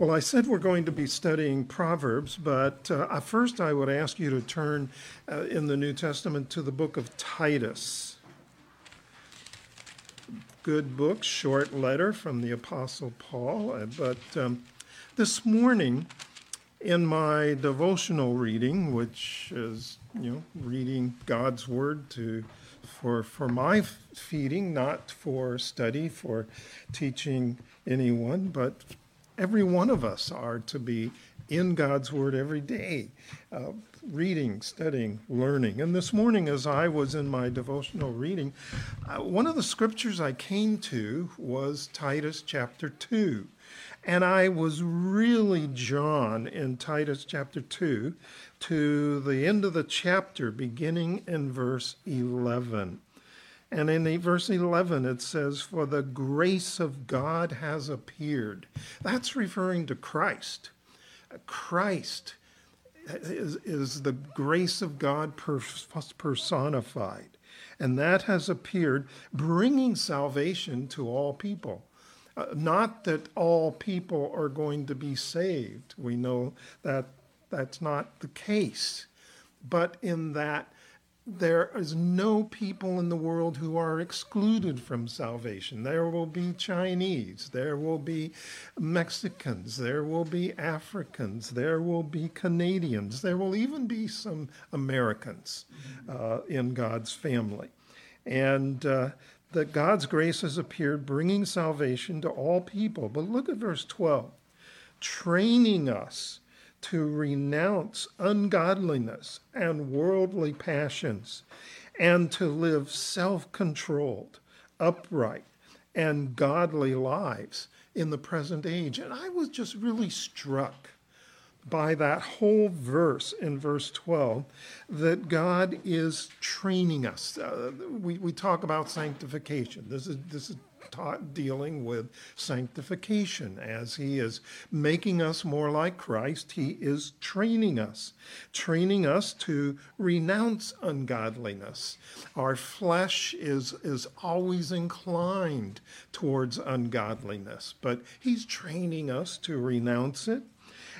Well, I said we're going to be studying Proverbs, but uh, first I would ask you to turn uh, in the New Testament to the book of Titus. Good book, short letter from the Apostle Paul. Uh, but um, this morning, in my devotional reading, which is you know reading God's Word to for for my feeding, not for study, for teaching anyone, but every one of us are to be in God's Word every day, uh, reading, studying, learning. And this morning, as I was in my devotional reading, uh, one of the scriptures I came to was Titus chapter 2. And I was really drawn in Titus chapter 2 to the end of the chapter, beginning in verse 11. And in verse 11, it says, For the grace of God has appeared. That's referring to Christ. Christ is, is the grace of God personified. And that has appeared, bringing salvation to all people. Uh, not that all people are going to be saved. We know that that's not the case. But in that there is no people in the world who are excluded from salvation. There will be Chinese, there will be Mexicans, there will be Africans, there will be Canadians, there will even be some Americans uh, in God's family. And uh, that God's grace has appeared, bringing salvation to all people. But look at verse 12 training us to renounce ungodliness and worldly passions and to live self controlled, upright, and godly lives in the present age. And I was just really struck by that whole verse in verse 12 that God is training us. Uh, we, we talk about sanctification. This is, this is taught dealing with sanctification. As He is making us more like Christ, He is training us, training us to renounce ungodliness. Our flesh is, is always inclined towards ungodliness, but He's training us to renounce it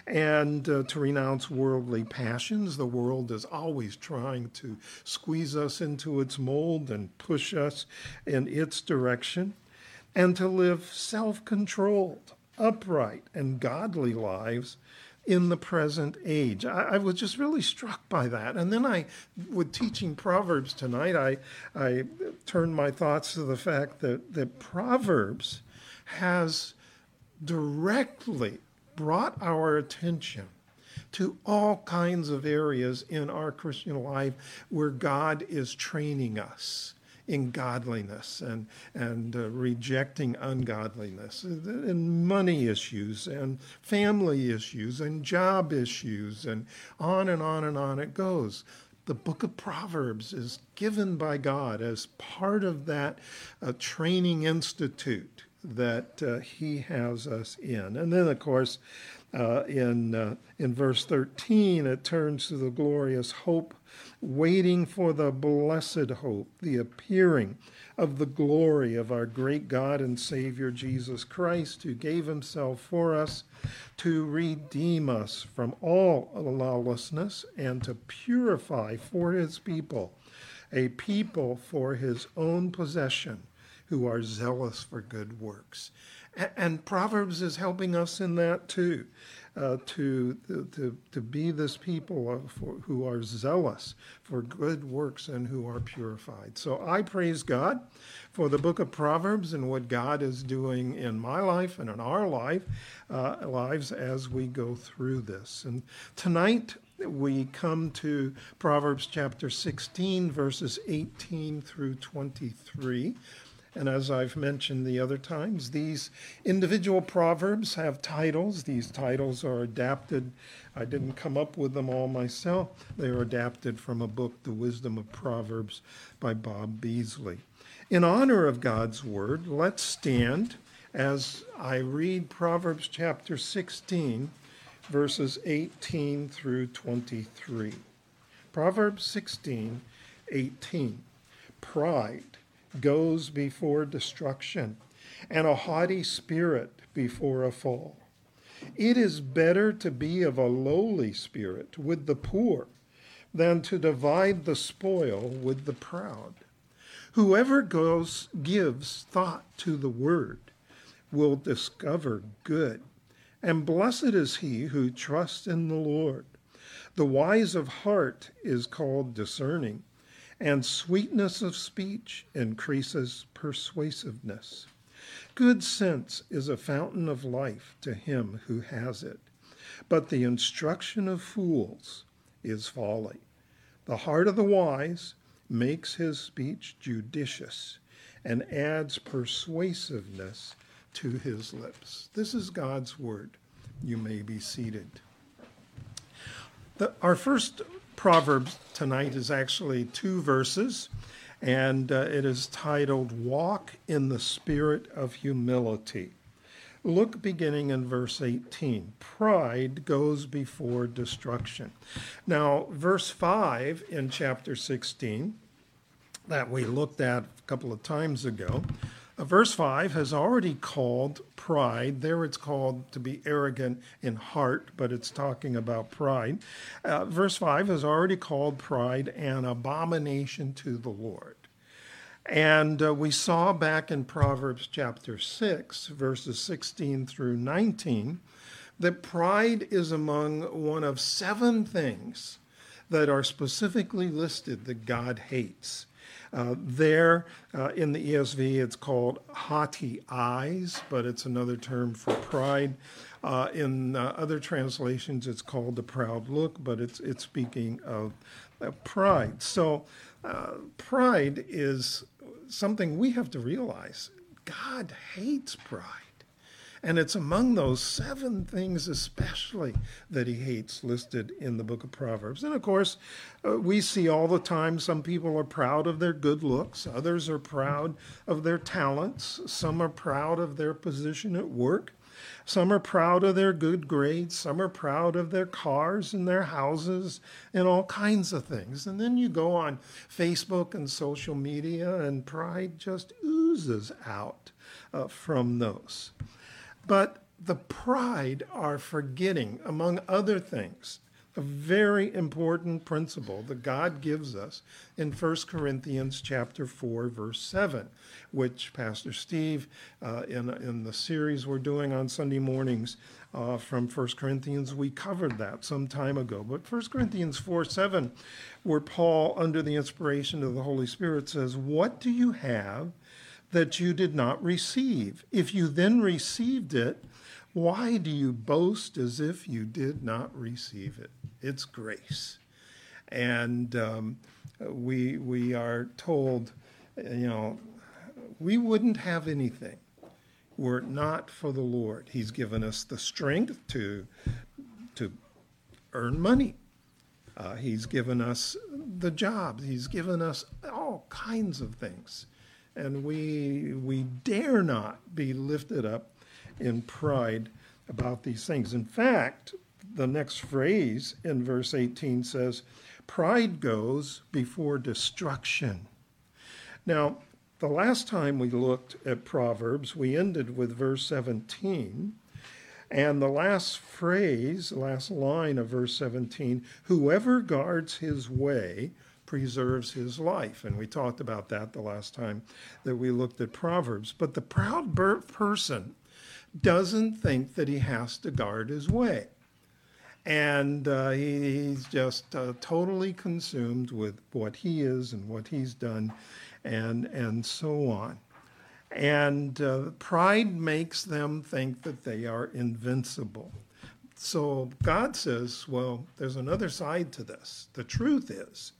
and uh, to renounce worldly passions. The world is always trying to squeeze us into its mold and push us in its direction and to live self controlled, upright, and godly lives in the present age. I, I, was just really struck by that. And then I, with teaching Proverbs tonight, I, I turned my thoughts to the fact that, that Proverbs has directly brought our attention to all kinds of areas in our Christian life where God is training us in godliness and, and uh, rejecting ungodliness, and money issues, and family issues, and job issues, and on and on and on it goes. The book of Proverbs is given by God as part of that uh, training institute that uh, He has us in. And then, of course, uh, in, uh, in verse 13, it turns to the glorious hope waiting for the blessed hope, the appearing of the glory of our great God and Savior Jesus Christ, who gave himself for us to redeem us from all lawlessness and to purify for his people a people for his own possession who are zealous for good works. And Proverbs is helping us in that too uh, to, to, to be this people for, who are zealous for good works and who are purified. So I praise God for the book of Proverbs and what God is doing in my life and in our life, uh, lives as we go through this. And tonight, we come to Proverbs chapter 16, verses 18 through 23. And as I've mentioned the other times, these individual proverbs have titles. These titles are adapted. I didn't come up with them all myself. They are adapted from a book, The Wisdom of Proverbs, by Bob Beasley. In honor of God's Word, let's stand as I read Proverbs chapter 16, verses 18 through 23. Proverbs 16, 18. Pride goes before destruction, and a haughty spirit before a fall. It is better to be of a lowly spirit with the poor than to divide the spoil with the proud. Whoever goes gives thought to the word will discover good, and blessed is he who trusts in the Lord. The wise of heart is called discerning, and sweetness of speech increases persuasiveness. Good sense is a fountain of life to him who has it, but the instruction of fools is folly. The heart of the wise makes his speech judicious and adds persuasiveness to his lips. This is God's word. You may be seated. The, our first proverb tonight is actually two verses, and uh, it is titled Walk in the Spirit of Humility. Look beginning in verse 18. Pride goes before destruction. Now, verse 5 in chapter 16, that we looked at a couple of times ago, verse 5 has already called pride. There it's called to be arrogant in heart, but it's talking about pride. Uh, verse 5 has already called pride an abomination to the Lord. And uh, we saw back in Proverbs chapter 6, verses 16 through 19, that pride is among one of seven things that are specifically listed that God hates. Uh, there uh, in the ESV, it's called haughty eyes, but it's another term for pride. Uh, in uh, other translations, it's called the proud look, but it's, it's speaking of pride. So, uh, pride is something we have to realize. God hates pride. And it's among those seven things, especially, that he hates listed in the book of Proverbs. And of course, uh, we see all the time some people are proud of their good looks, others are proud of their talents, some are proud of their position at work. Some are proud of their good grades. Some are proud of their cars and their houses and all kinds of things. And then you go on Facebook and social media, and pride just oozes out uh, from those. But the pride are forgetting, among other things, a very important principle that God gives us in 1 Corinthians chapter 4 verse 7 which Pastor Steve uh, in, in the series we're doing on Sunday mornings uh, from 1 Corinthians we covered that some time ago. But 1 Corinthians 4 7 where Paul under the inspiration of the Holy Spirit says what do you have that you did not receive if you then received it why do you boast as if you did not receive it? It's grace. And um, we, we are told, you know, we wouldn't have anything were it not for the Lord. He's given us the strength to, to earn money. Uh, he's given us the jobs. He's given us all kinds of things. And we, we dare not be lifted up in pride about these things. In fact, the next phrase in verse 18 says, Pride goes before destruction. Now, the last time we looked at Proverbs, we ended with verse 17. And the last phrase, last line of verse 17, whoever guards his way preserves his life. And we talked about that the last time that we looked at Proverbs. But the proud person doesn't think that he has to guard his way. And uh, he, he's just uh, totally consumed with what he is and what he's done and, and so on. And uh, pride makes them think that they are invincible. So God says, well, there's another side to this. The truth is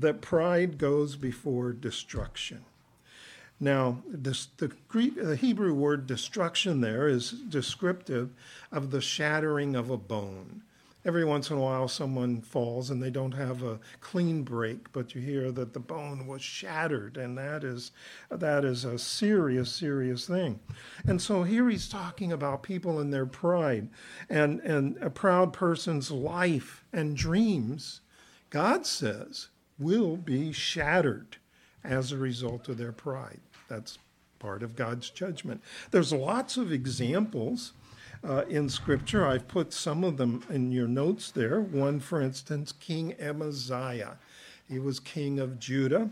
that pride goes before destruction. Now, this, the, Greek, the Hebrew word destruction there is descriptive of the shattering of a bone. Every once in a while, someone falls and they don't have a clean break, but you hear that the bone was shattered, and that is that is a serious, serious thing. And so here he's talking about people and their pride, and and a proud person's life and dreams. God says will be shattered as a result of their pride. That's part of God's judgment. There's lots of examples uh, in Scripture. I've put some of them in your notes there. One, for instance, King Amaziah. He was king of Judah.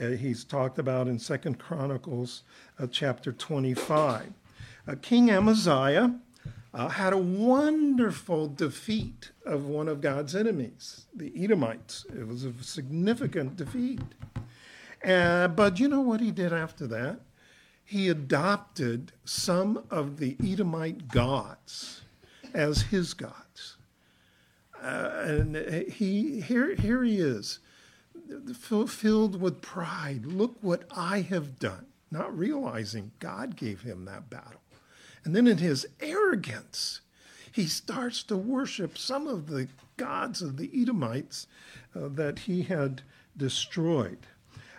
Uh, he's talked about in Second Chronicles uh, chapter 25. Uh, king Amaziah uh, had a wonderful defeat of one of God's enemies, the Edomites. It was a significant defeat. Uh, but you know what he did after that? He adopted some of the Edomite gods as his gods. Uh, and he here here he is filled with pride look what i have done not realizing god gave him that battle and then in his arrogance, he starts to worship some of the gods of the Edomites uh, that he had destroyed.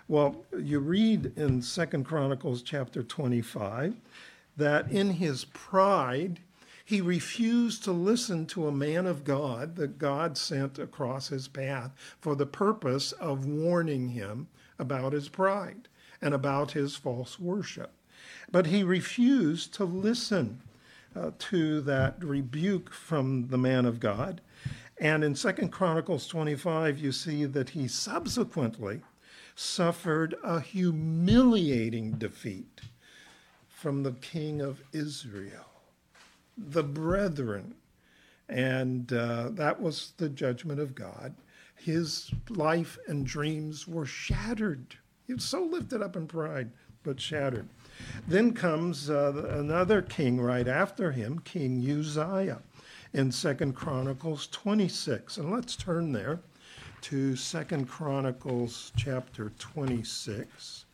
Well, you read in Second Chronicles chapter 25 that in his pride, he refused to listen to a man of God that God sent across his path for the purpose of warning him about his pride and about his false worship. But he refused to listen uh, to that rebuke from the man of God. And in Second Chronicles 25, you see that he subsequently suffered a humiliating defeat from the king of Israel, the brethren. And uh, that was the judgment of God. His life and dreams were shattered. He was so lifted up in pride, but shattered. Then comes uh, another king right after him, King Uzziah, in Second Chronicles 26. And let's turn there to Second Chronicles chapter 26.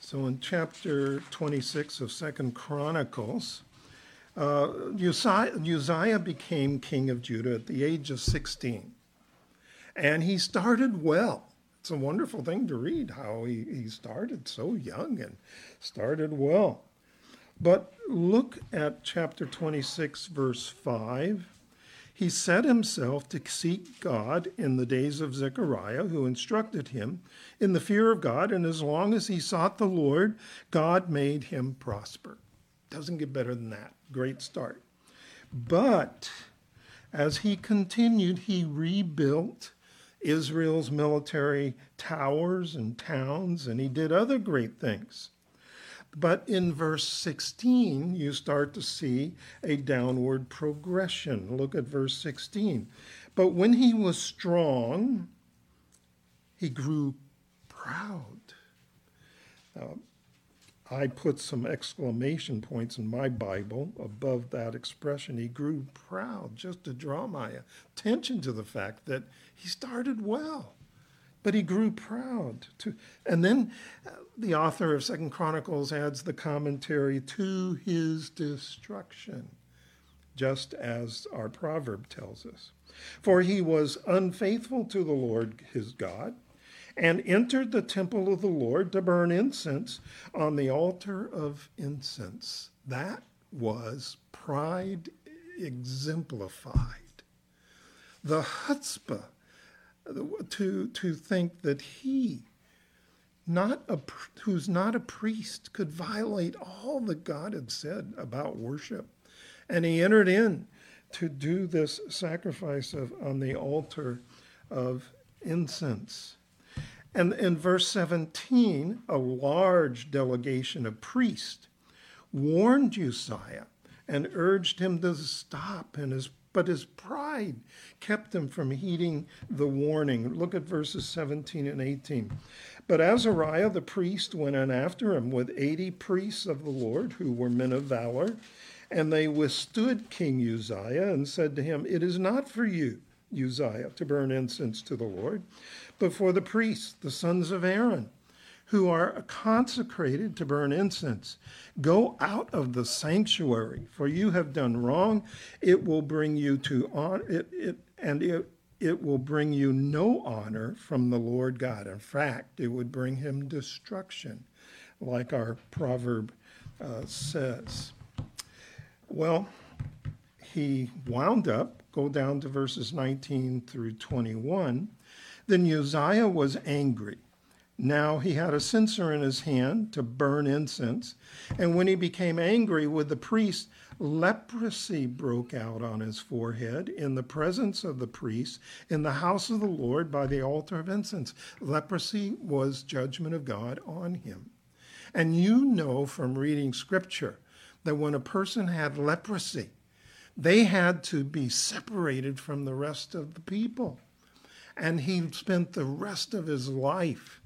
So in chapter 26 of Second Chronicles, uh, Uzziah, Uzziah became king of Judah at the age of 16. And he started well it's a wonderful thing to read how he, he started so young and started well. But look at chapter 26, verse 5. He set himself to seek God in the days of Zechariah, who instructed him in the fear of God, and as long as he sought the Lord, God made him prosper. Doesn't get better than that. Great start. But as he continued, he rebuilt Israel's military towers and towns, and he did other great things. But in verse 16, you start to see a downward progression. Look at verse 16. But when he was strong, he grew proud. Now, I put some exclamation points in my Bible above that expression. He grew proud just to draw my attention to the fact that he started well, but he grew proud. To, and then uh, the author of Second Chronicles adds the commentary to his destruction, just as our proverb tells us. For he was unfaithful to the Lord his God and entered the temple of the Lord to burn incense on the altar of incense. That was pride exemplified. The chutzpah, to, to think that he, not a, who's not a priest, could violate all that God had said about worship. And he entered in to do this sacrifice of, on the altar of incense. And in verse 17, a large delegation of priests warned Uzziah and urged him to stop, in his, but his pride kept him from heeding the warning. Look at verses 17 and 18. But Azariah the priest went in after him with 80 priests of the Lord who were men of valor, and they withstood King Uzziah and said to him, It is not for you, Uzziah, to burn incense to the Lord but for the priests, the sons of Aaron, who are consecrated to burn incense. Go out of the sanctuary, for you have done wrong. It will bring you to honor it, it and it it will bring you no honor from the Lord God. In fact, it would bring him destruction, like our proverb uh, says. Well, he wound up, go down to verses 19 through 21. Then Uzziah was angry Now he had a censer in his hand to burn incense. And when he became angry with the priest, leprosy broke out on his forehead in the presence of the priest in the house of the Lord by the altar of incense. Leprosy was judgment of God on him. And you know from reading scripture that when a person had leprosy, they had to be separated from the rest of the people. And he spent the rest of his life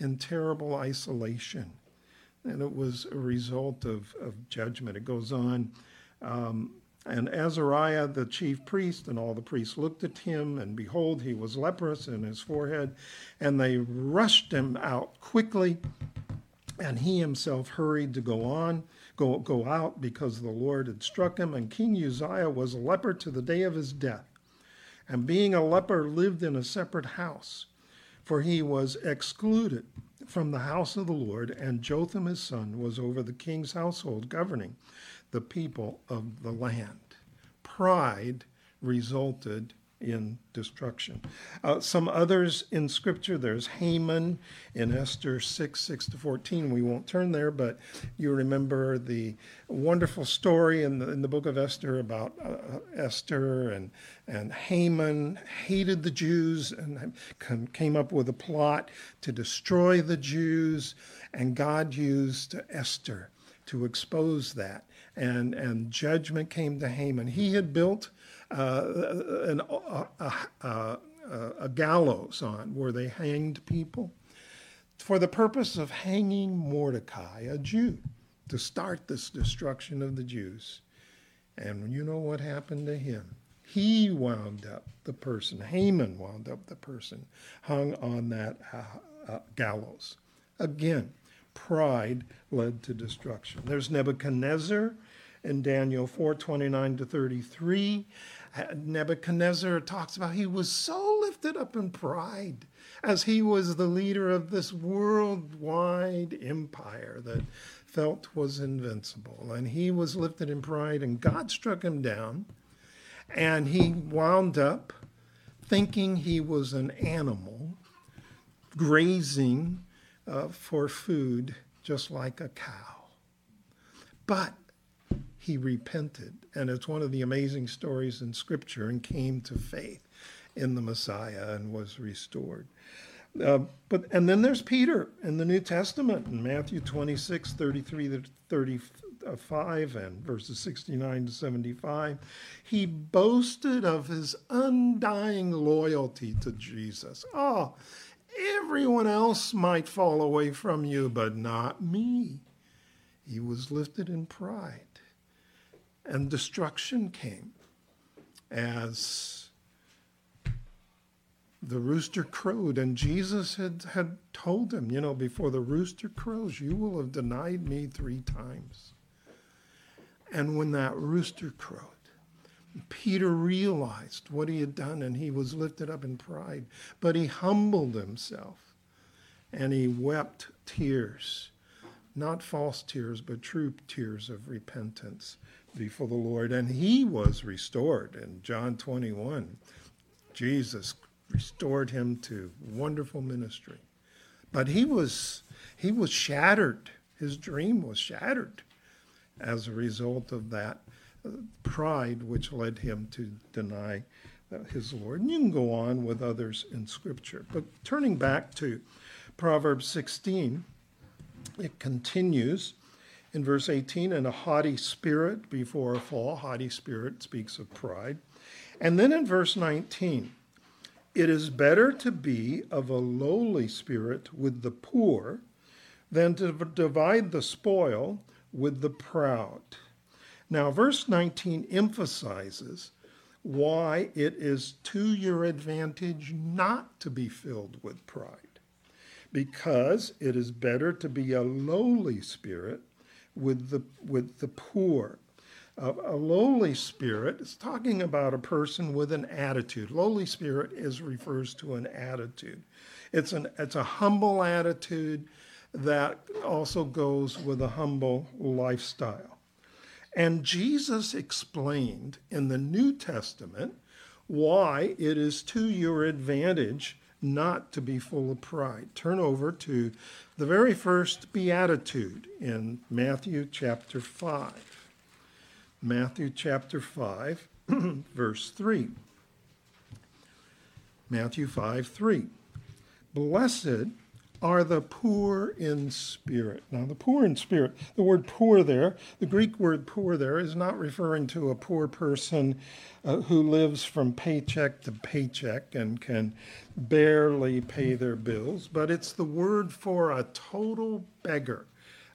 in terrible isolation. And it was a result of, of judgment. It goes on. Um, and Azariah, the chief priest, and all the priests looked at him, and behold, he was leprous in his forehead. And they rushed him out quickly, and he himself hurried to go on, go, go out, because the Lord had struck him. And King Uzziah was a leper to the day of his death. And being a leper, lived in a separate house for he was excluded from the house of the Lord, and Jotham his son was over the king's household, governing the people of the land. Pride resulted in destruction. Uh, some others in Scripture, there's Haman in Esther 6, 6 to 14. We won't turn there, but you remember the wonderful story in the, in the book of Esther about uh, Esther and, and Haman hated the Jews and came up with a plot to destroy the Jews, and God used Esther to expose that. And, and judgment came to Haman. He had built uh, an, a, a, a gallows on where they hanged people for the purpose of hanging Mordecai, a Jew, to start this destruction of the Jews. And you know what happened to him? He wound up the person, Haman wound up the person hung on that uh, uh, gallows. Again, pride led to destruction. There's Nebuchadnezzar in Daniel 4 29 to 33. Nebuchadnezzar talks about he was so lifted up in pride as he was the leader of this worldwide empire that felt was invincible. And he was lifted in pride, and God struck him down, and he wound up thinking he was an animal grazing uh, for food just like a cow. But he repented. And it's one of the amazing stories in Scripture and came to faith in the Messiah and was restored. Uh, but and then there's Peter in the New Testament in Matthew 26, 33 to 35 and verses 69 to 75. He boasted of his undying loyalty to Jesus. Oh, everyone else might fall away from you, but not me. He was lifted in pride and destruction came as the rooster crowed. And Jesus had, had told him, you know, before the rooster crows, you will have denied me three times. And when that rooster crowed, Peter realized what he had done and he was lifted up in pride. But he humbled himself and he wept tears, not false tears, but true tears of repentance before the Lord, and he was restored. In John 21, Jesus restored him to wonderful ministry. But he was he was shattered. His dream was shattered as a result of that uh, pride which led him to deny uh, his Lord. And you can go on with others in Scripture. But turning back to Proverbs 16, it continues in verse 18, and a haughty spirit before a fall. Haughty spirit speaks of pride. And then in verse 19, it is better to be of a lowly spirit with the poor than to divide the spoil with the proud. Now, verse 19 emphasizes why it is to your advantage not to be filled with pride. Because it is better to be a lowly spirit with the, with the poor. A lowly spirit is talking about a person with an attitude. Lowly spirit is refers to an attitude. It's an it's a humble attitude that also goes with a humble lifestyle. And Jesus explained in the New Testament why it is to your advantage not to be full of pride. Turn over to the very first beatitude in Matthew chapter 5. Matthew chapter 5, verse 3. Matthew 5 3. Blessed are the poor in spirit. Now, the poor in spirit, the word poor there, the Greek word poor there, is not referring to a poor person uh, who lives from paycheck to paycheck and can barely pay their bills, but it's the word for a total beggar.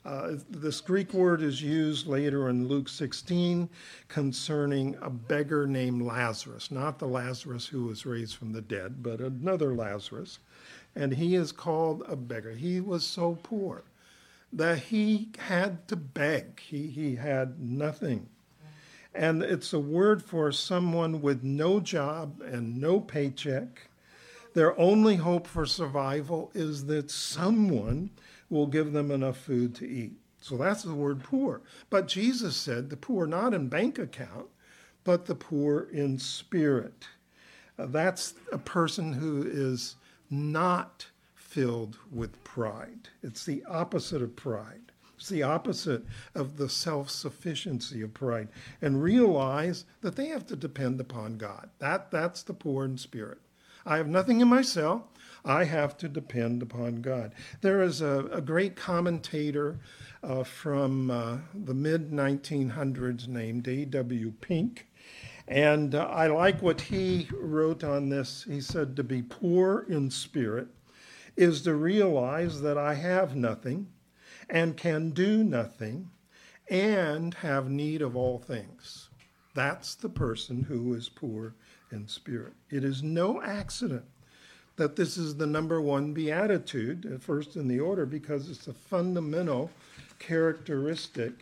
Uh, this Greek word is used later in Luke 16 concerning a beggar named Lazarus, not the Lazarus who was raised from the dead, but another Lazarus and he is called a beggar. He was so poor that he had to beg, he, he had nothing. And it's a word for someone with no job and no paycheck. Their only hope for survival is that someone will give them enough food to eat. So that's the word poor. But Jesus said the poor not in bank account, but the poor in spirit. Uh, that's a person who is not filled with pride. It's the opposite of pride. It's the opposite of the self sufficiency of pride. And realize that they have to depend upon God. That, that's the poor in spirit. I have nothing in myself. I have to depend upon God. There is a, a great commentator uh, from uh, the mid 1900s named A.W. Pink. And uh, I like what he wrote on this. He said, To be poor in spirit is to realize that I have nothing and can do nothing and have need of all things. That's the person who is poor in spirit. It is no accident that this is the number one beatitude, first in the order, because it's a fundamental characteristic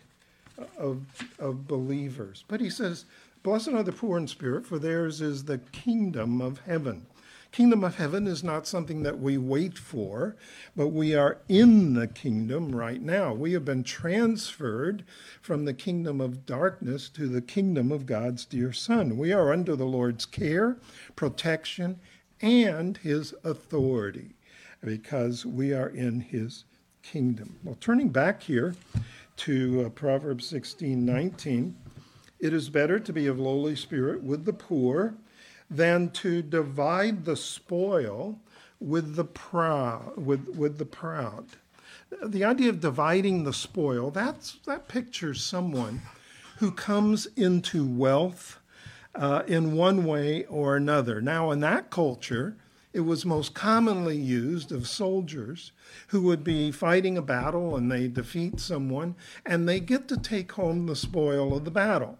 of, of believers. But he says, Blessed are the poor in spirit, for theirs is the kingdom of heaven. Kingdom of heaven is not something that we wait for, but we are in the kingdom right now. We have been transferred from the kingdom of darkness to the kingdom of God's dear Son. We are under the Lord's care, protection, and his authority because we are in his kingdom. Well, turning back here to uh, Proverbs 16 19. It is better to be of lowly spirit with the poor than to divide the spoil with the proud with, with the proud. The idea of dividing the spoil, that's that pictures someone who comes into wealth uh, in one way or another. Now, in that culture, it was most commonly used of soldiers who would be fighting a battle and they defeat someone and they get to take home the spoil of the battle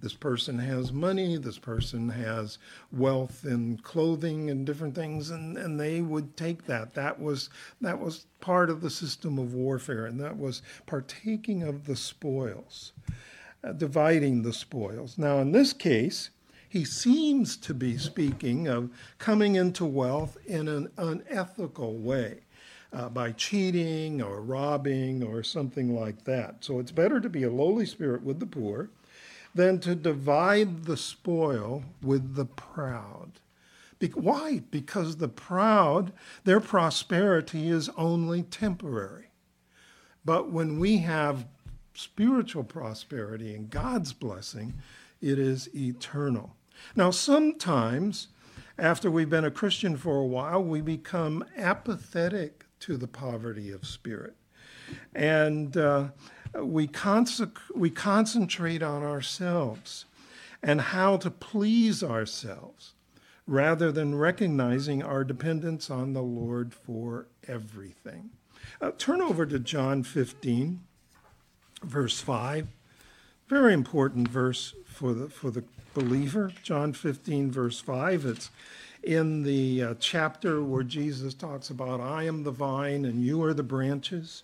this person has money, this person has wealth in clothing and different things, and, and they would take that. That was that was part of the system of warfare, and that was partaking of the spoils, uh, dividing the spoils. Now, in this case, he seems to be speaking of coming into wealth in an unethical way. Uh, by cheating or robbing or something like that. So it's better to be a lowly spirit with the poor than to divide the spoil with the proud. Be- why? Because the proud, their prosperity is only temporary. But when we have spiritual prosperity and God's blessing, it is eternal. Now, sometimes after we've been a Christian for a while, we become apathetic to the poverty of spirit. And uh, we, consec- we concentrate on ourselves and how to please ourselves rather than recognizing our dependence on the Lord for everything. Uh, turn over to John 15, verse 5. Very important verse for the, for the believer. John 15, verse 5. It's in the uh, chapter where Jesus talks about, I am the vine and you are the branches.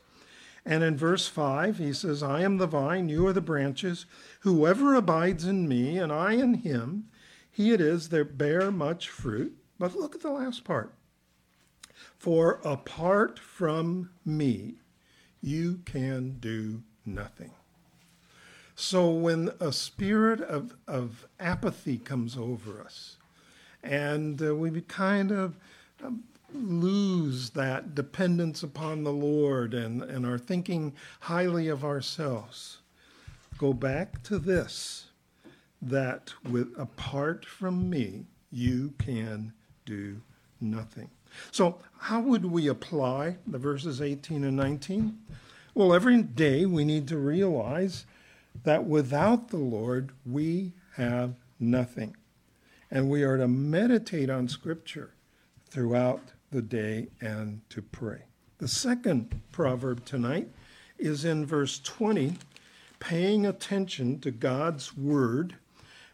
And in verse 5, he says, I am the vine, you are the branches. Whoever abides in me and I in him, he it is that bear much fruit. But look at the last part. For apart from me, you can do nothing. So when a spirit of, of apathy comes over us, and uh, we kind of um, lose that dependence upon the Lord and, and are thinking highly of ourselves, go back to this that with apart from me, you can do nothing. So, how would we apply the verses 18 and 19? Well, every day we need to realize that without the Lord, we have nothing. And we are to meditate on Scripture throughout the day and to pray. The second proverb tonight is in verse 20 paying attention to God's word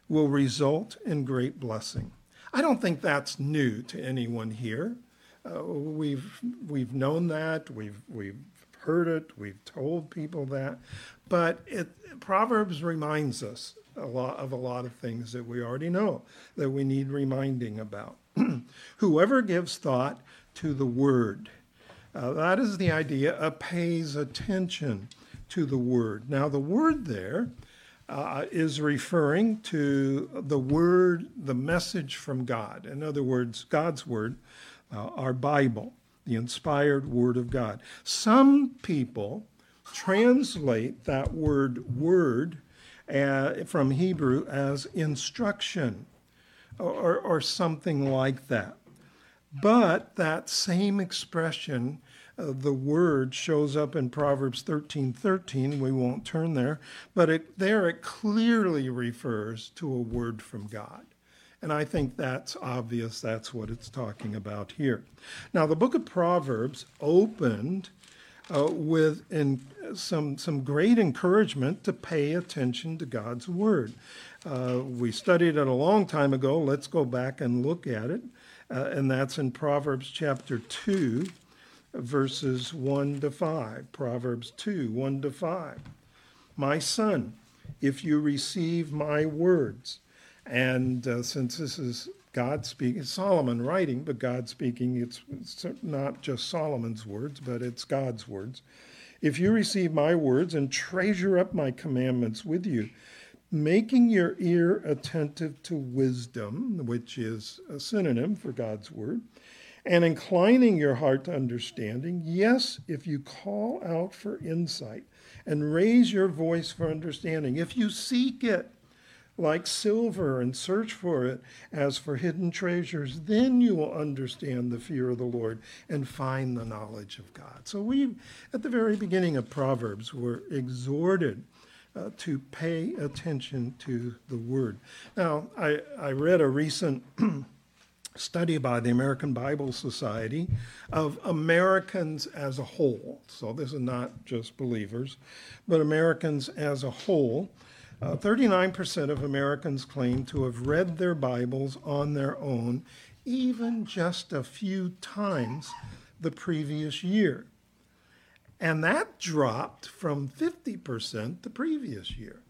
will result in great blessing. I don't think that's new to anyone here. Uh, we've we've known that. We've we've heard it. We've told people that, but it, Proverbs reminds us a lot of a lot of things that we already know that we need reminding about. Whoever gives thought to the word, uh, that is the idea of pays attention to the word. Now, the word there uh, is referring to the word, the message from God. In other words, God's word, uh, our Bible, the inspired word of God. Some people translate that word word uh, from Hebrew as instruction or, or something like that. But that same expression uh, the word shows up in Proverbs 13 13. We won't turn there, but it, there it clearly refers to a word from God. And I think that's obvious. That's what it's talking about here. Now, the book of Proverbs opened uh, with in, some, some great encouragement to pay attention to God's word. Uh, we studied it a long time ago. Let's go back and look at it. Uh, and that's in Proverbs chapter 2, verses 1 to 5. Proverbs 2, 1 to 5. My son, if you receive my words, and uh, since this is God speaking, Solomon writing, but God speaking, it's, it's not just Solomon's words, but it's God's words. If you receive my words and treasure up my commandments with you, making your ear attentive to wisdom, which is a synonym for God's word, and inclining your heart to understanding. Yes, if you call out for insight and raise your voice for understanding, if you seek it like silver and search for it as for hidden treasures, then you will understand the fear of the Lord and find the knowledge of God. So, we, at the very beginning of Proverbs, were exhorted. Uh, to pay attention to the word. Now, I, I read a recent study by the American Bible Society of Americans as a whole. So this is not just believers, but Americans as a whole. Uh, 39% of Americans claim to have read their Bibles on their own, even just a few times the previous year. And that dropped from 50% the previous year.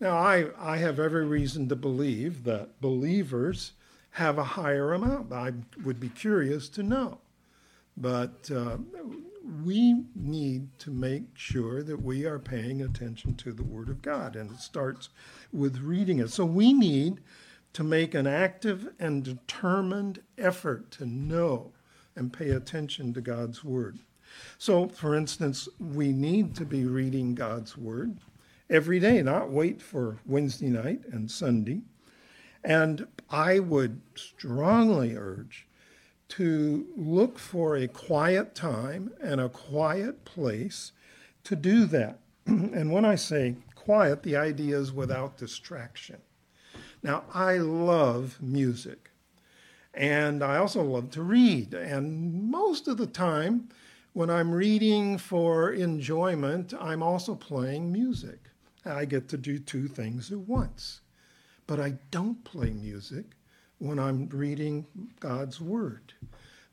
Now, I, I have every reason to believe that believers have a higher amount. I would be curious to know. But uh, we need to make sure that we are paying attention to the Word of God, and it starts with reading it. So we need to make an active and determined effort to know and pay attention to God's Word. So, for instance, we need to be reading God's Word every day, not wait for Wednesday night and Sunday. And I would strongly urge to look for a quiet time and a quiet place to do that. and when I say quiet, the idea is without distraction. Now, I love music, and I also love to read. And most of the time, when I'm reading for enjoyment, I'm also playing music. I get to do two things at once but I don't play music when I'm reading God's Word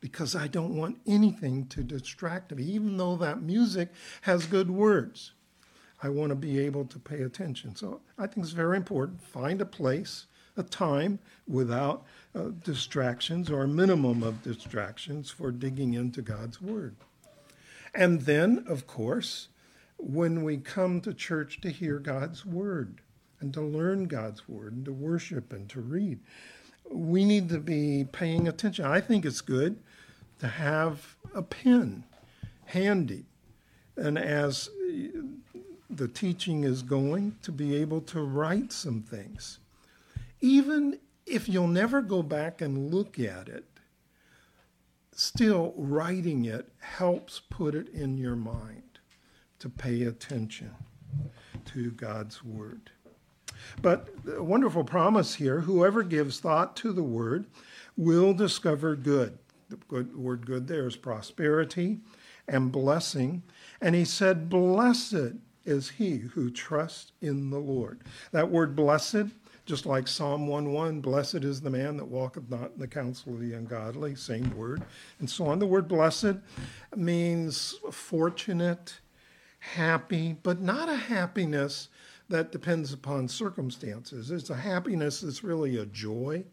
because I don't want anything to distract me, even though that music has good words. I want to be able to pay attention. So I think it's very important. Find a place, a time without uh, distractions or a minimum of distractions for digging into God's Word. And then, of course, when we come to church to hear God's Word, and to learn God's word and to worship and to read. We need to be paying attention. I think it's good to have a pen handy. And as the teaching is going, to be able to write some things. Even if you'll never go back and look at it, still writing it helps put it in your mind to pay attention to God's word. But a wonderful promise here whoever gives thought to the word will discover good. The good, word good there is prosperity and blessing. And he said, Blessed is he who trusts in the Lord. That word blessed, just like Psalm 1:1, blessed is the man that walketh not in the counsel of the ungodly, same word, and so on. The word blessed means fortunate, happy, but not a happiness that depends upon circumstances. It's a happiness that's really a joy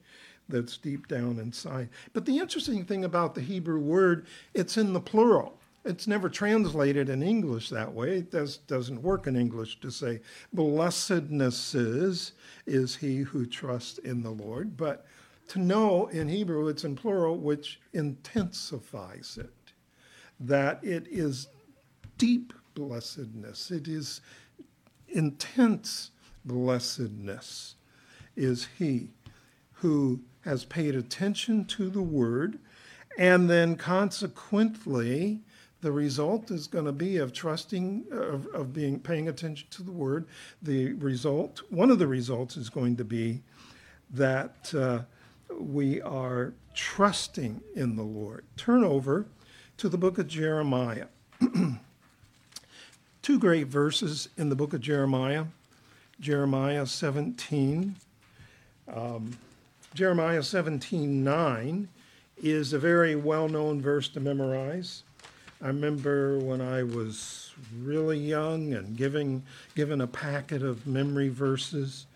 that's deep down inside. But the interesting thing about the Hebrew word, it's in the plural. It's never translated in English that way. It does, doesn't work in English to say, blessedness is, is he who trusts in the Lord. But to know in Hebrew it's in plural, which intensifies it, that it is deep blessedness, it is intense blessedness, is he who has paid attention to the word and then consequently the result is going to be of trusting of, of being paying attention to the word. The result one of the results is going to be that uh, we are trusting in the lord. Turn over to the book of jeremiah two great verses in the book of jeremiah jeremiah 17 um, jeremiah 17 9 is a very well-known verse to memorize I remember when I was really young and giving given a packet of memory verses.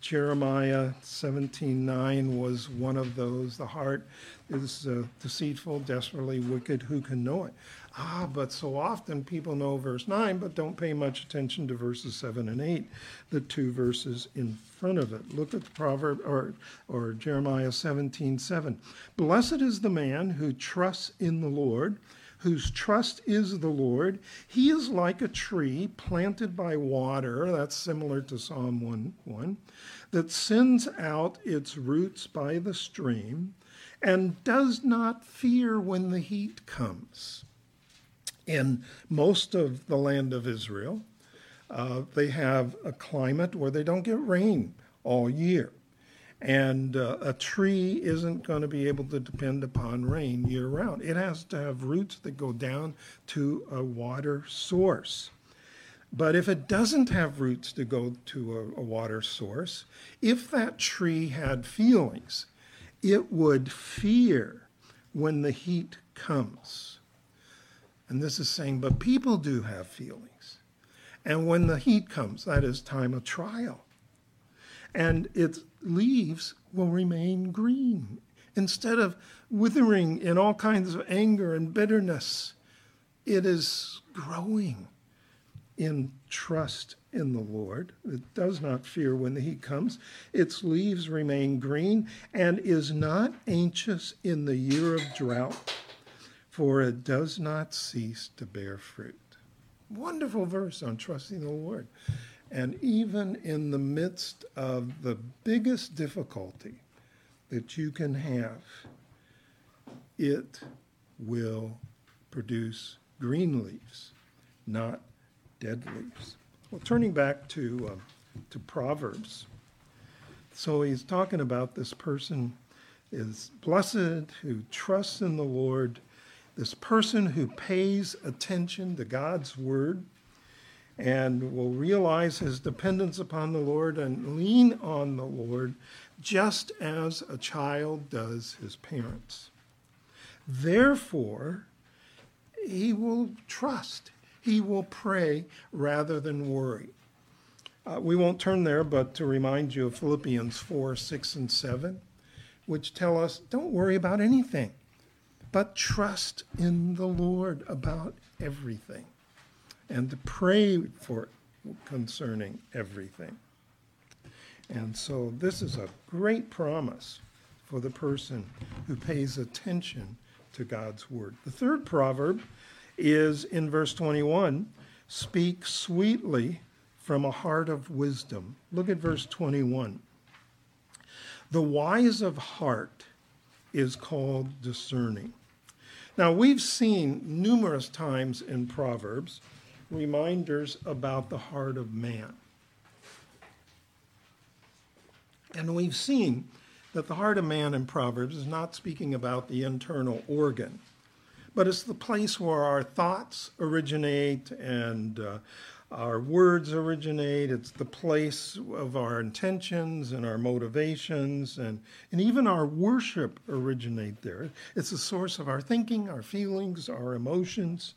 Jeremiah 17:9 was one of those. The heart is uh, deceitful, desperately wicked. Who can know it? Ah, but so often people know verse 9, but don't pay much attention to verses 7 and 8, the two verses in front of it. Look at the proverb or or Jeremiah 17:7. Blessed is the man who trusts in the Lord whose trust is the Lord. He is like a tree planted by water, that's similar to Psalm 1 1, that sends out its roots by the stream and does not fear when the heat comes. In most of the land of Israel, uh, they have a climate where they don't get rain all year. And uh, a tree isn't going to be able to depend upon rain year round. It has to have roots that go down to a water source. But if it doesn't have roots to go to a, a water source, if that tree had feelings, it would fear when the heat comes. And this is saying, but people do have feelings. And when the heat comes, that is time of trial and its leaves will remain green instead of withering in all kinds of anger and bitterness. It is growing in trust in the Lord. It does not fear when the heat comes. Its leaves remain green and is not anxious in the year of drought, for it does not cease to bear fruit. Wonderful verse on trusting the Lord. And even in the midst of the biggest difficulty that you can have, it will produce green leaves, not dead leaves. Well, turning back to, uh, to Proverbs. So he's talking about this person is blessed who trusts in the Lord, this person who pays attention to God's word and will realize his dependence upon the Lord and lean on the Lord just as a child does his parents. Therefore, he will trust, he will pray rather than worry. Uh, we won't turn there, but to remind you of Philippians 4 6 and 7, which tell us don't worry about anything, but trust in the Lord about everything and to pray for concerning everything. And so this is a great promise for the person who pays attention to God's word. The third proverb is in verse 21 speak sweetly from a heart of wisdom. Look at verse 21. The wise of heart is called discerning. Now, we've seen numerous times in Proverbs reminders about the heart of man. And we've seen that the heart of man in Proverbs is not speaking about the internal organ, but it's the place where our thoughts originate and uh, our words originate. It's the place of our intentions and our motivations, and, and even our worship originate there. It's the source of our thinking, our feelings, our emotions.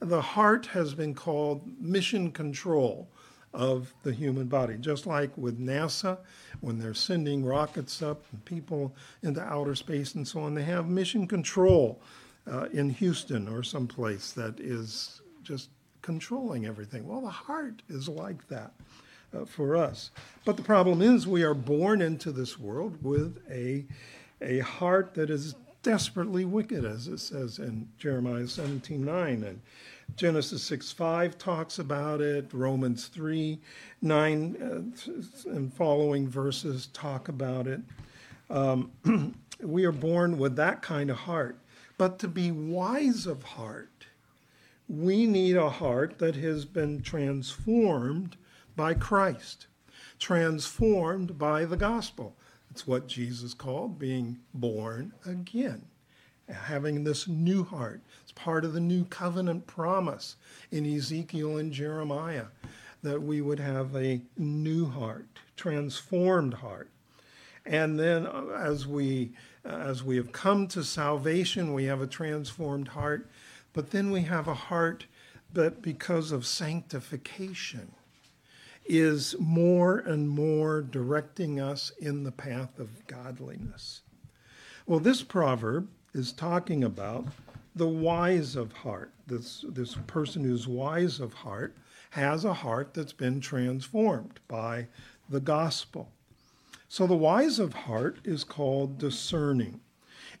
The heart has been called mission control of the human body, just like with NASA, when they're sending rockets up and people into outer space and so on, they have mission control uh, in Houston or someplace that is just controlling everything. Well, the heart is like that uh, for us. But the problem is, we are born into this world with a, a heart that is desperately wicked, as it says in Jeremiah 17 9. And Genesis 6 5 talks about it. Romans 3 9 uh, and following verses talk about it. Um, we are born with that kind of heart. But to be wise of heart, we need a heart that has been transformed by Christ, transformed by the gospel. It's what Jesus called being born again, having this new heart. It's part of the new covenant promise in Ezekiel and Jeremiah that we would have a new heart, transformed heart. And then uh, as we as we have come to salvation, we have a transformed heart but then we have a heart that, because of sanctification, is more and more directing us in the path of godliness. Well, this proverb is talking about the wise of heart. This, this person who's wise of heart has a heart that's been transformed by the gospel. So the wise of heart is called discerning.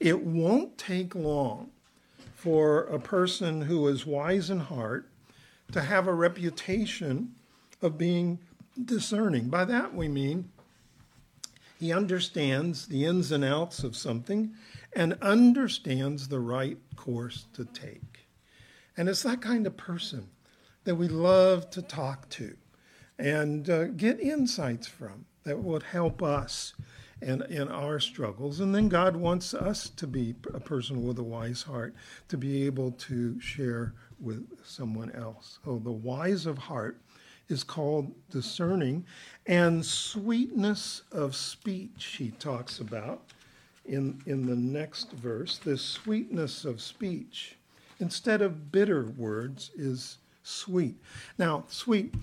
It won't take long for a person who is wise in heart to have a reputation of being discerning. By that we mean he understands the ins and outs of something and understands the right course to take. And it's that kind of person that we love to talk to and uh, get insights from that would help us and in our struggles. And then God wants us to be a person with a wise heart, to be able to share with someone else. So the wise of heart is called discerning, and sweetness of speech, he talks about in, in the next verse. This sweetness of speech, instead of bitter words, is sweet. Now, sweet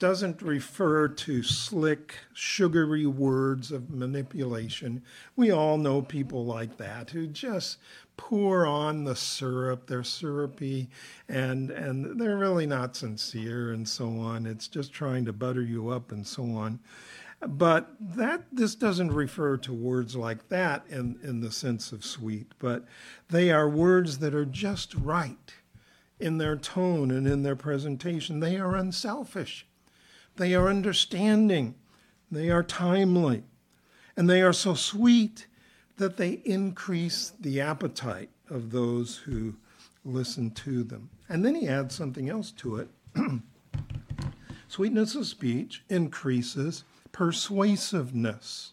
doesn't refer to slick, sugary words of manipulation. We all know people like that who just pour on the syrup. They're syrupy and, and they're really not sincere and so on. It's just trying to butter you up and so on. But that this doesn't refer to words like that in, in the sense of sweet, but they are words that are just right in their tone and in their presentation. They are unselfish. They are understanding. They are timely. And they are so sweet that they increase the appetite of those who listen to them. And then he adds something else to it. Sweetness of speech increases persuasiveness.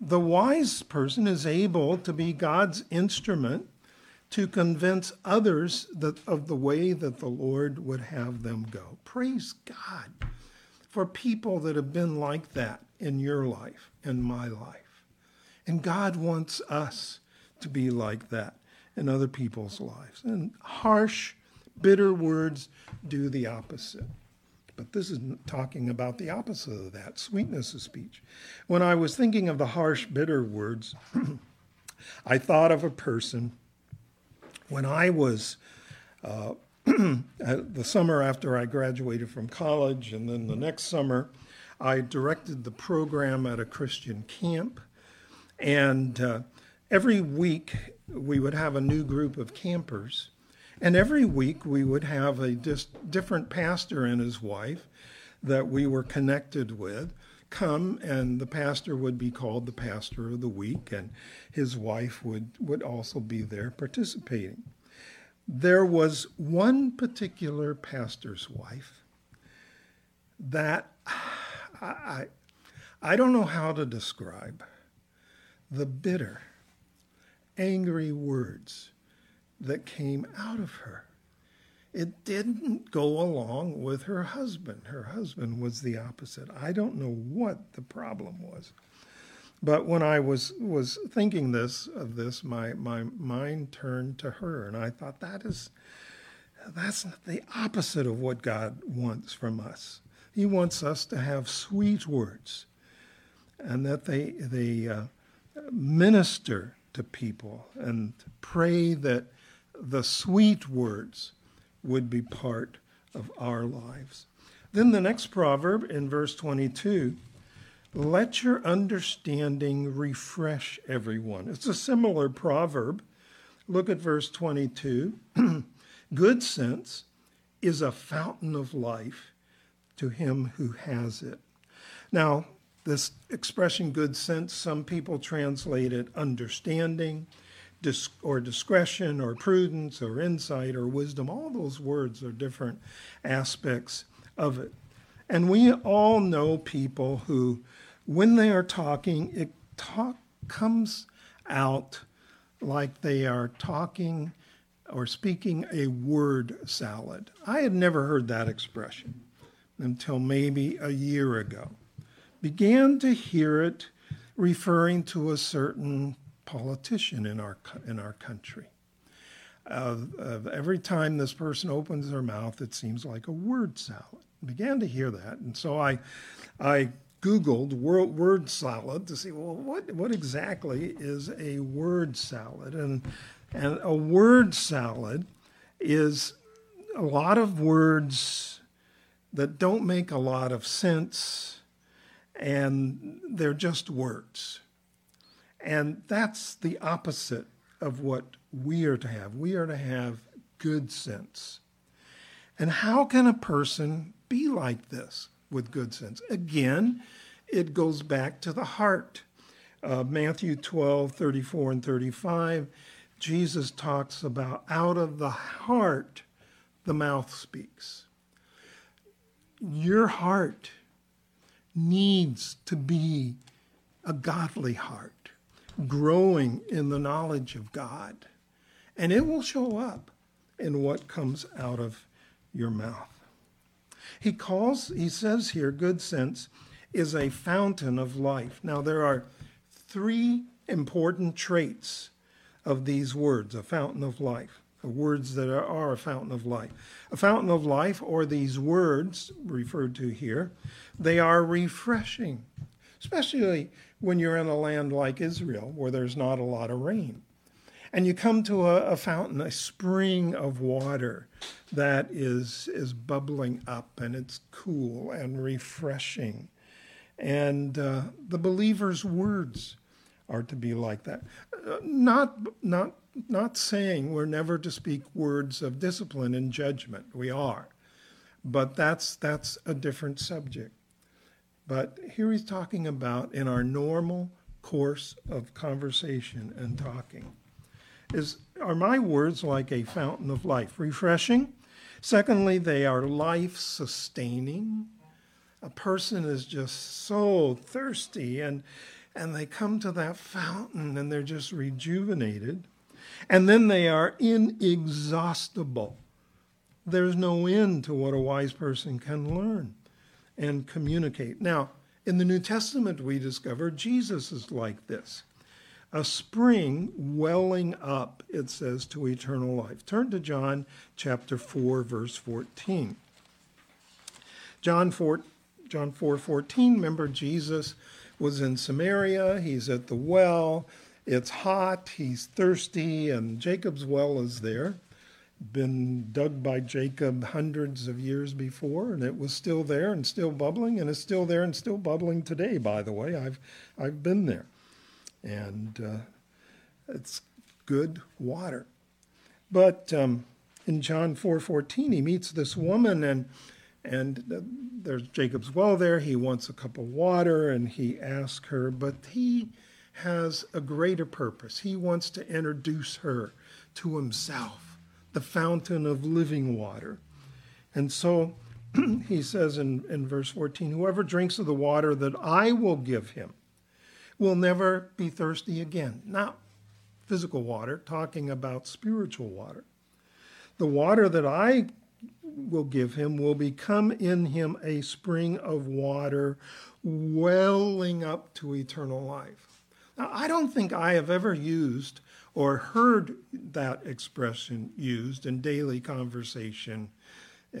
The wise person is able to be God's instrument to convince others that, of the way that the Lord would have them go. Praise God for people that have been like that in your life and my life. And God wants us to be like that in other people's lives. And harsh, bitter words do the opposite. But this is talking about the opposite of that sweetness of speech. When I was thinking of the harsh, bitter words, I thought of a person when I was uh, the summer after I graduated from college, and then the next summer, I directed the program at a Christian camp. And uh, every week we would have a new group of campers. And every week we would have a dis- different pastor and his wife that we were connected with come and the pastor would be called the pastor of the week and his wife would, would also be there participating. There was one particular pastor's wife that I, I don't know how to describe the bitter, angry words that came out of her. It didn't go along with her husband. Her husband was the opposite. I don't know what the problem was. But when I was was thinking this of this, my my mind turned to her, and I thought that is that's the opposite of what God wants from us. He wants us to have sweet words, and that they they uh, minister to people and pray that the sweet words would be part of our lives. Then the next proverb in verse 22 let your understanding refresh everyone. It's a similar proverb. Look at verse 22. Good sense is a fountain of life to him who has it. Now, this expression good sense, some people translate it understanding or discretion or prudence or insight or wisdom. All those words are different aspects of it. And we all know people who, when they are talking, it talk comes out like they are talking or speaking a word salad. I had never heard that expression until maybe a year ago began to hear it referring to a certain politician in our, in our country. Every time this person opens their mouth, it seems like a word salad. Began to hear that, and so I, I Googled word, word salad to see well what what exactly is a word salad, and and a word salad is a lot of words that don't make a lot of sense and they're just words. And that's the opposite of what we are to have. We are to have good sense. And how can a person be like this with good sense? Again, it goes back to the heart. Uh, Matthew 12, 34 and 35, Jesus talks about out of the heart the mouth speaks. Your heart needs to be a godly heart, growing in the knowledge of God. And it will show up in what comes out of your mouth. He calls, he says here, good sense is a fountain of life. Now, there are three important traits of these words a fountain of life, words that are, are a fountain of life. A fountain of life, or these words referred to here, they are refreshing, especially when you're in a land like Israel where there's not a lot of rain. And you come to a, a fountain, a spring of water that is, is bubbling up and it's cool and refreshing. And uh, the believer's words are to be like that. Uh, not, not, not saying we're never to speak words of discipline and judgment. We are. But that's, that's a different subject. But here he's talking about in our normal course of conversation and talking. Is are my words like a fountain of life, refreshing? Secondly, they are life sustaining. A person is just so thirsty and and they come to that fountain and they're just rejuvenated. And then they are inexhaustible. There's no end to what a wise person can learn and communicate. Now, in the New Testament, we discover Jesus is like this a spring welling up, it says, to eternal life. Turn to John chapter 4, verse 14. John 4, John 4 14, remember Jesus was in Samaria, he's at the well, it's hot, he's thirsty, and Jacob's well is there been dug by Jacob hundreds of years before, and it was still there and still bubbling, and it's still there and still bubbling today. By the way, I've I've been there, and uh, it's good water. But um, in John 4:14, he meets this woman, and and there's Jacob's well there. He wants a cup of water, and he asks her, but he has a greater purpose. He wants to introduce her to himself, the fountain of living water. And so he says in, in verse 14, Whoever drinks of the water that I will give him will never be thirsty again. Not physical water, talking about spiritual water. The water that I will give him will become in him a spring of water welling up to eternal life. Now, I don't think I have ever used or heard that expression used in daily conversation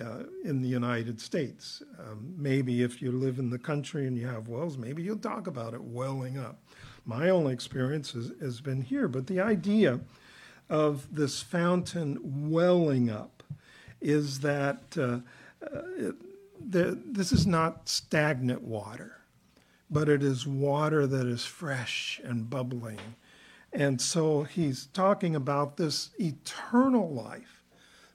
uh, in the United States. Um, maybe if you live in the country and you have wells, maybe you'll talk about it welling up. My only experience has, has been here, but the idea of this fountain welling up is that uh, uh, it, the, this is not stagnant water, but it is water that is fresh and bubbling. And so he's talking about this eternal life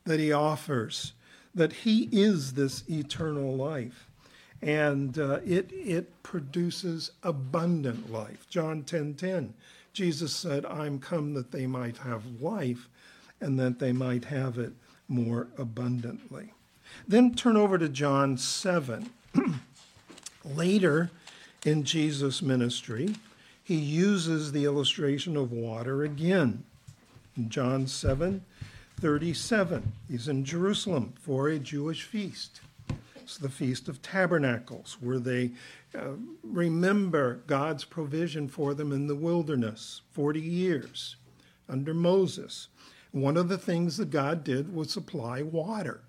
that he offers that He is this eternal life. And uh, it, it produces abundant life. John 10 10, Jesus said, I'm come that they might have life and that they might have it more abundantly. Then turn over to John 7. Later in Jesus' ministry, he uses the illustration of water again. In John 7, 37. He's in Jerusalem for a Jewish feast. It's the Feast of Tabernacles, where they uh, remember God's provision for them in the wilderness 40 years under Moses. One of the things that God did was supply water.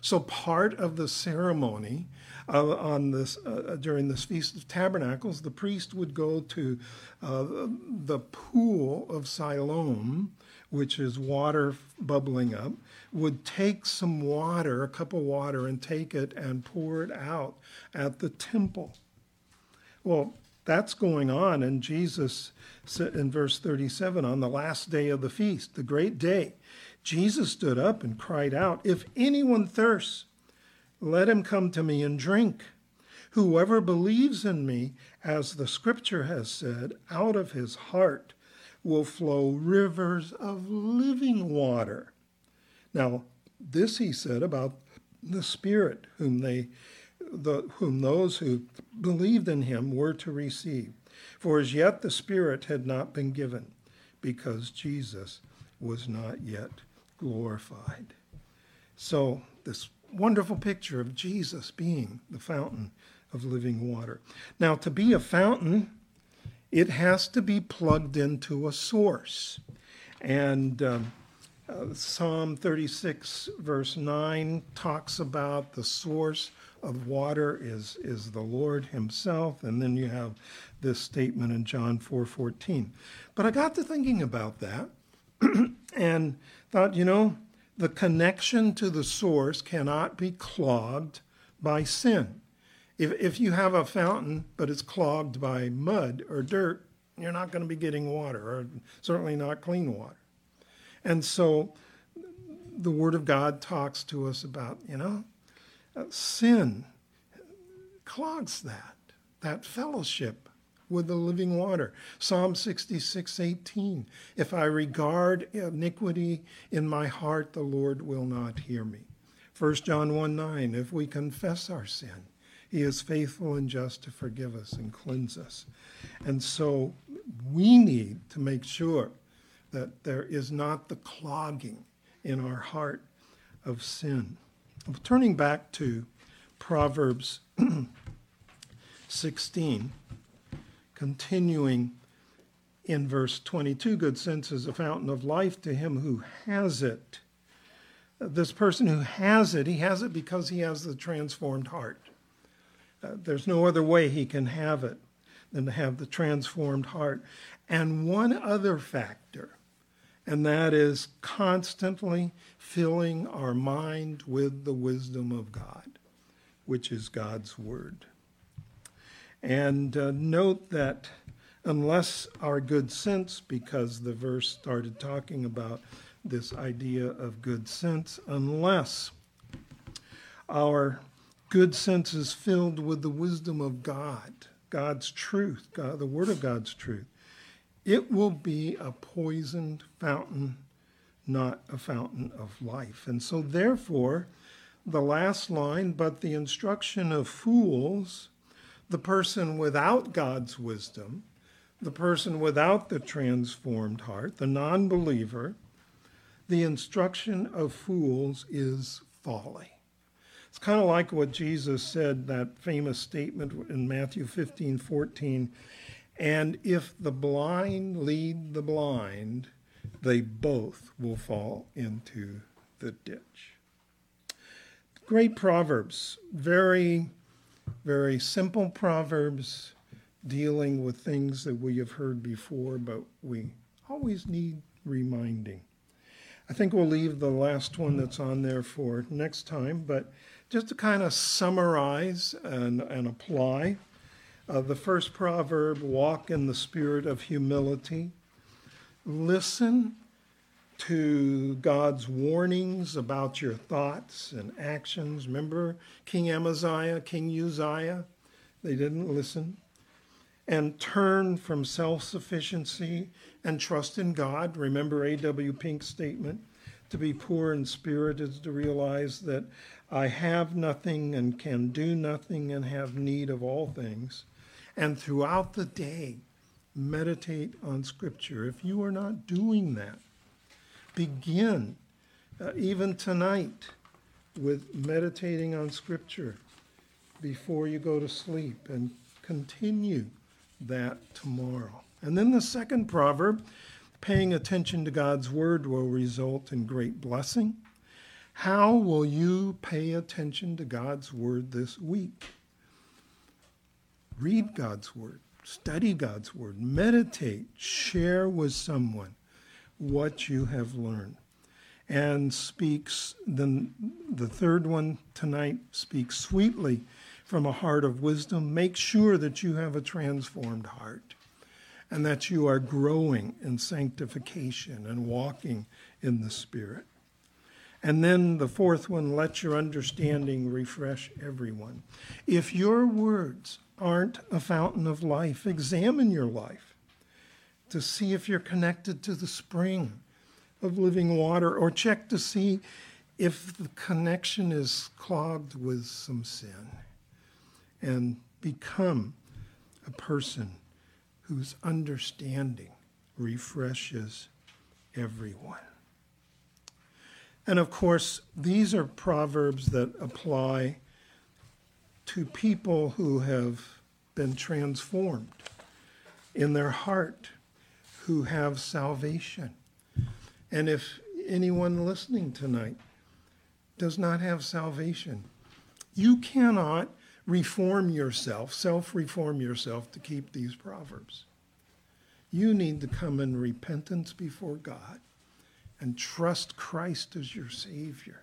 So part of the ceremony uh, on this uh, during this feast of tabernacles, the priest would go to uh, the pool of Siloam, which is water bubbling up, would take some water, a cup of water, and take it and pour it out at the temple. Well, that's going on, and Jesus said in verse 37 on the last day of the feast, the great day, Jesus stood up and cried out, If anyone thirsts, let him come to me and drink. Whoever believes in me, as the scripture has said, out of his heart will flow rivers of living water. Now, this he said about the Spirit, whom they, the, whom those who believed in him were to receive. For as yet the Spirit had not been given, because Jesus was not yet glorified. So, this wonderful picture of Jesus being the fountain of living water. Now, to be a fountain, it has to be plugged into a source. And um, uh, Psalm 36, verse 9, talks about the source of water is, is the Lord Himself. And then you have this statement in John 4 14. But I got to thinking about that and thought, you know, the connection to the source cannot be clogged by sin. If, if you have a fountain, but it's clogged by mud or dirt, you're not going to be getting water, or certainly not clean water. And so the Word of God talks to us about, you know, uh, sin clogs that, that fellowship with the living water. Psalm 66, 18. If I regard iniquity in my heart, the Lord will not hear me. 1 John 1, 9. If we confess our sin, he is faithful and just to forgive us and cleanse us. And so we need to make sure that there is not the clogging in our heart of sin. Turning back to Proverbs 16, continuing in verse 22 good sense is a fountain of life to him who has it. This person who has it, he has it because he has the transformed heart. There's no other way he can have it than to have the transformed heart. And one other factor, and that is constantly filling our mind with the wisdom of God, which is God's Word. And uh, note that unless our good sense, because the verse started talking about this idea of good sense, unless our good sense is filled with the wisdom of God, God's truth, God, the Word of God's truth, it will be a poisoned fountain, not a fountain of life. And so, therefore, the last line, but the instruction of fools, the person without God's wisdom, the person without the transformed heart, the non believer, the instruction of fools is folly. It's kind of like what Jesus said, that famous statement in Matthew 15 14. And if the blind lead the blind, they both will fall into the ditch. Great Proverbs, very, very simple Proverbs dealing with things that we have heard before, but we always need reminding. I think we'll leave the last one that's on there for next time, but just to kind of summarize and, and apply uh, the first proverb walk in the spirit of humility, listen to God's warnings about your thoughts and actions. Remember King Amaziah, King Uzziah? They didn't listen and turn from self sufficiency and trust in God. Remember A.W. Pink's statement to be poor in spirit is to realize that I have nothing and can do nothing and have need of all things. And throughout the day, meditate on Scripture. If you are not doing that, begin uh, even tonight with meditating on Scripture before you go to sleep and continue that tomorrow. And then the second proverb paying attention to God's word will result in great blessing. How will you pay attention to God's word this week? Read God's word, study God's word, meditate, share with someone what you have learned. And speaks, then the third one tonight speaks sweetly from a heart of wisdom. Make sure that you have a transformed heart and that you are growing in sanctification and walking in the Spirit. And then the fourth one, let your understanding refresh everyone. If your words aren't a fountain of life, examine your life to see if you're connected to the spring of living water, or check to see if the connection is clogged with some sin and become a person whose understanding refreshes everyone. And of course, these are proverbs that apply to people who have been transformed in their heart, who have salvation. And if anyone listening tonight does not have salvation, you cannot reform yourself, self reform yourself to keep these proverbs. You need to come in repentance before God and trust Christ as your Savior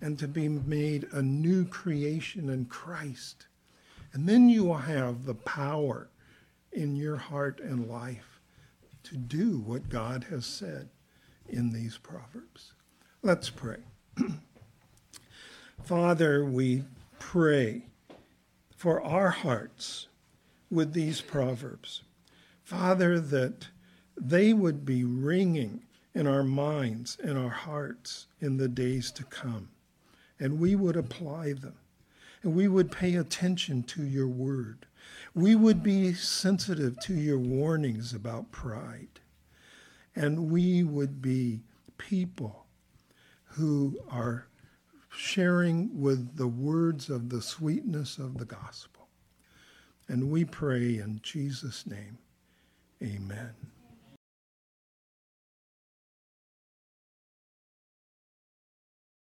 and to be made a new creation in Christ. And then you will have the power in your heart and life to do what God has said in these proverbs. Let's pray. Father, we pray for our hearts with these proverbs. Father, that they would be ringing in our minds and our hearts in the days to come, and we would apply them, and we would pay attention to your word. We would be sensitive to your warnings about pride, and we would be people who are sharing with the words of the sweetness of the gospel. And we pray in Jesus' name, amen.